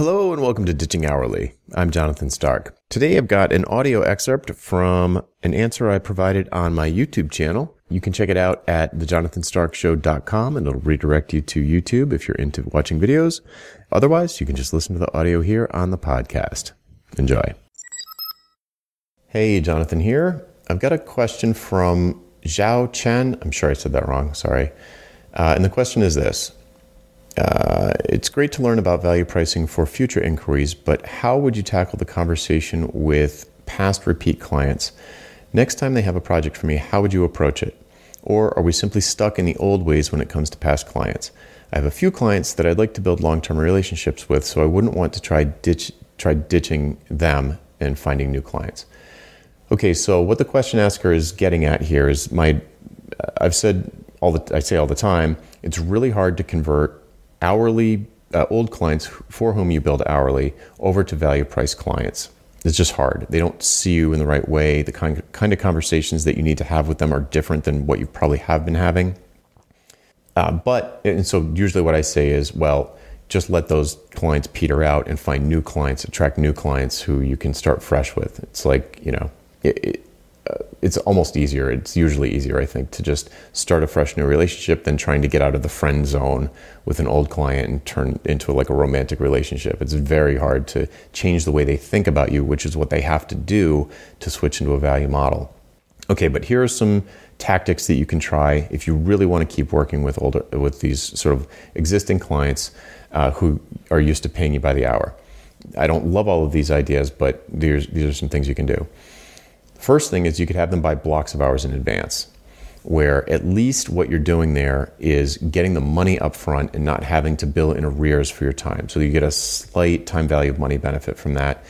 Hello and welcome to Ditching Hourly. I'm Jonathan Stark. Today I've got an audio excerpt from an answer I provided on my YouTube channel. You can check it out at thejonathanstarkshow.com and it'll redirect you to YouTube if you're into watching videos. Otherwise, you can just listen to the audio here on the podcast. Enjoy. Hey, Jonathan here. I've got a question from Zhao Chen. I'm sure I said that wrong. Sorry. Uh, and the question is this uh, it's great to learn about value pricing for future inquiries, but how would you tackle the conversation with past repeat clients? Next time they have a project for me, how would you approach it? Or are we simply stuck in the old ways when it comes to past clients? I have a few clients that I'd like to build long term relationships with, so I wouldn't want to try, ditch, try ditching them and finding new clients. Okay, so what the question asker is getting at here is my, I've said all the, I say all the time, it's really hard to convert hourly uh, old clients for whom you billed hourly over to value price clients. It's just hard. They don't see you in the right way. The kind, kind of conversations that you need to have with them are different than what you probably have been having. Uh, but, and so usually what I say is, well, just let those clients peter out and find new clients, attract new clients who you can start fresh with. It's like, you know, it, it, it's almost easier. It's usually easier, I think, to just start a fresh new relationship than trying to get out of the friend zone with an old client and turn into like a romantic relationship. It's very hard to change the way they think about you, which is what they have to do to switch into a value model. Okay, but here are some tactics that you can try if you really want to keep working with older with these sort of existing clients uh, who are used to paying you by the hour. I don't love all of these ideas, but these are some things you can do. First thing is you could have them buy blocks of hours in advance, where at least what you're doing there is getting the money up front and not having to bill in arrears for your time. So you get a slight time value of money benefit from that.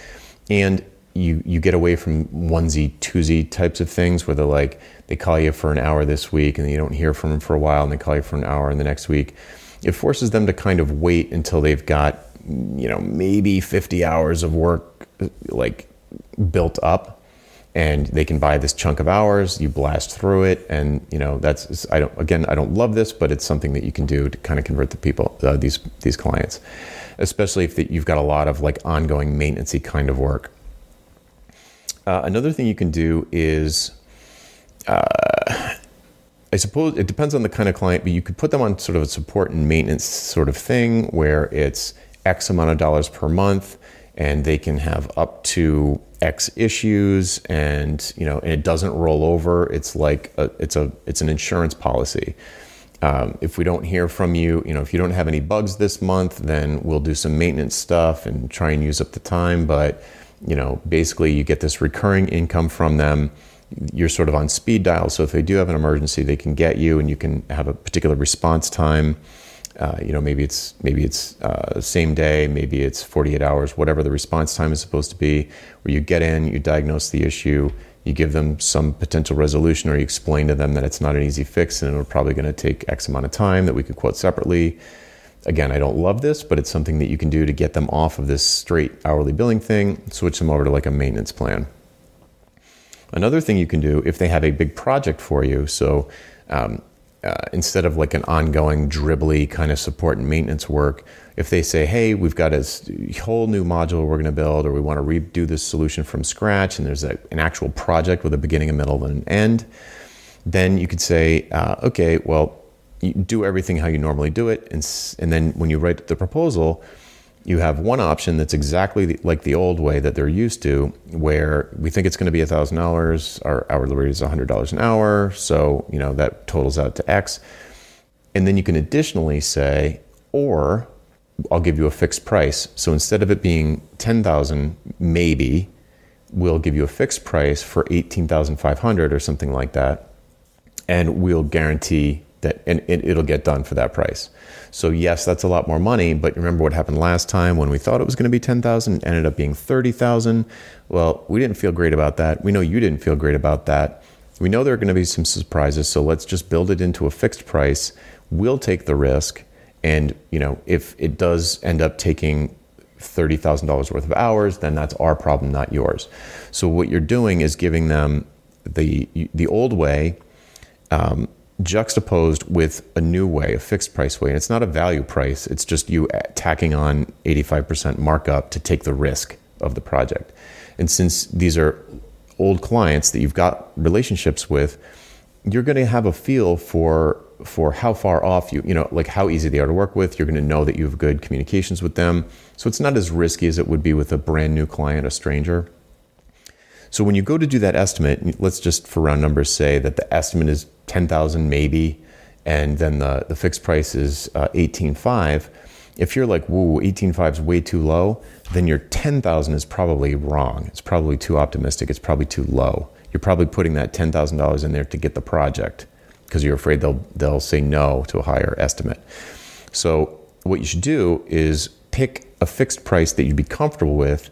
And you, you get away from onesie, twosie types of things where they're like, they call you for an hour this week and you don't hear from them for a while and they call you for an hour in the next week. It forces them to kind of wait until they've got, you know, maybe 50 hours of work like built up and they can buy this chunk of hours you blast through it and you know that's i don't again i don't love this but it's something that you can do to kind of convert the people uh, these these clients especially if the, you've got a lot of like ongoing maintenancey kind of work. Uh, another thing you can do is uh, I suppose it depends on the kind of client, but you could put them on sort of a support and maintenance sort of thing where it's X amount of dollars per month and they can have up to X issues and you know and it doesn't roll over. It's like a, it's a it's an insurance policy. Um, if we don't hear from you, you know, if you don't have any bugs this month, then we'll do some maintenance stuff and try and use up the time. But you know, basically, you get this recurring income from them. You're sort of on speed dial, so if they do have an emergency, they can get you, and you can have a particular response time. Uh, you know, maybe it's maybe it's uh, same day, maybe it's 48 hours, whatever the response time is supposed to be. Where you get in, you diagnose the issue, you give them some potential resolution, or you explain to them that it's not an easy fix and it's probably going to take X amount of time that we could quote separately. Again, I don't love this, but it's something that you can do to get them off of this straight hourly billing thing, switch them over to like a maintenance plan. Another thing you can do if they have a big project for you, so um, uh, instead of like an ongoing dribbly kind of support and maintenance work, if they say, hey, we've got a whole new module we're going to build, or we want to redo this solution from scratch, and there's a, an actual project with a beginning, a middle, and an end, then you could say, uh, okay, well, you do everything how you normally do it. And, and then when you write the proposal, you have one option that's exactly like the old way that they're used to, where we think it's going to be $1,000, our hourly rate is $100 an hour, so you know that totals out to X. And then you can additionally say, or I'll give you a fixed price. So instead of it being 10,000 maybe, we'll give you a fixed price for 18,500 or something like that, and we'll guarantee that and it, it'll get done for that price. So yes, that's a lot more money, but remember what happened last time when we thought it was going to be 10,000, ended up being 30,000. Well, we didn't feel great about that. We know you didn't feel great about that. We know there are going to be some surprises, so let's just build it into a fixed price. We'll take the risk and, you know, if it does end up taking $30,000 worth of hours, then that's our problem, not yours. So what you're doing is giving them the the old way um, juxtaposed with a new way, a fixed price way. And it's not a value price, it's just you tacking on 85% markup to take the risk of the project. And since these are old clients that you've got relationships with, you're going to have a feel for for how far off you you know like how easy they are to work with you're going to know that you have good communications with them so it's not as risky as it would be with a brand new client a stranger so when you go to do that estimate let's just for round numbers say that the estimate is 10000 maybe and then the, the fixed price is uh, 185 if you're like woo 185 is way too low then your 10000 is probably wrong. It's probably too optimistic. It's probably too low. You're probably putting that $10,000 in there to get the project because you're afraid they'll they'll say no to a higher estimate. So what you should do is pick a fixed price that you'd be comfortable with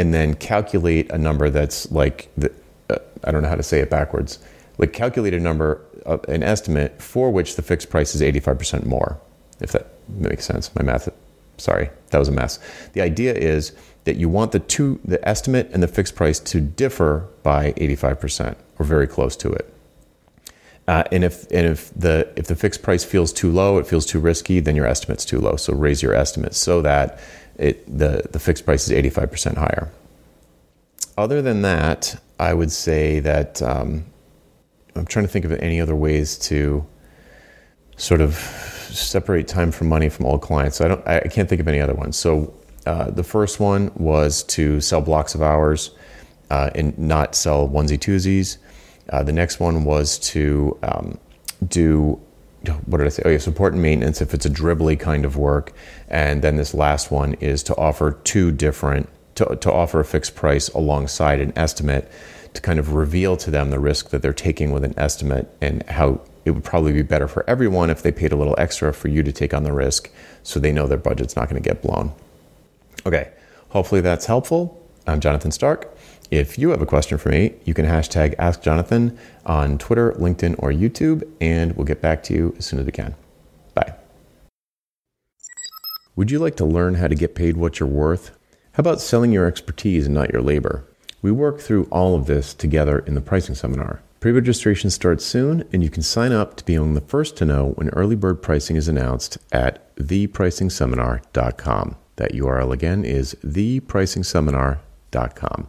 and then calculate a number that's like the, uh, I don't know how to say it backwards. Like calculate a number, uh, an estimate for which the fixed price is 85% more. If that makes sense. My math, sorry, that was a mess. The idea is that you want the two, the estimate and the fixed price to differ by 85% or very close to it. Uh, and if and if the if the fixed price feels too low, it feels too risky, then your estimate's too low. So raise your estimate so that it the the fixed price is 85% higher. Other than that, I would say that um, I'm trying to think of any other ways to sort of separate time from money from old clients. I don't I can't think of any other ones. So uh, the first one was to sell blocks of hours uh, and not sell onesie twosies. Uh, the next one was to um, do what did I say? Oh, yeah, support and maintenance if it's a dribbly kind of work. And then this last one is to offer two different, to, to offer a fixed price alongside an estimate to kind of reveal to them the risk that they're taking with an estimate and how it would probably be better for everyone if they paid a little extra for you to take on the risk so they know their budget's not going to get blown. Okay, hopefully that's helpful. I'm Jonathan Stark. If you have a question for me, you can hashtag Ask Jonathan on Twitter, LinkedIn, or YouTube, and we'll get back to you as soon as we can. Bye. Would you like to learn how to get paid what you're worth? How about selling your expertise and not your labor? We work through all of this together in the pricing seminar. Pre registration starts soon, and you can sign up to be among the first to know when early bird pricing is announced at thepricingseminar.com. That URL again is thepricingseminar.com.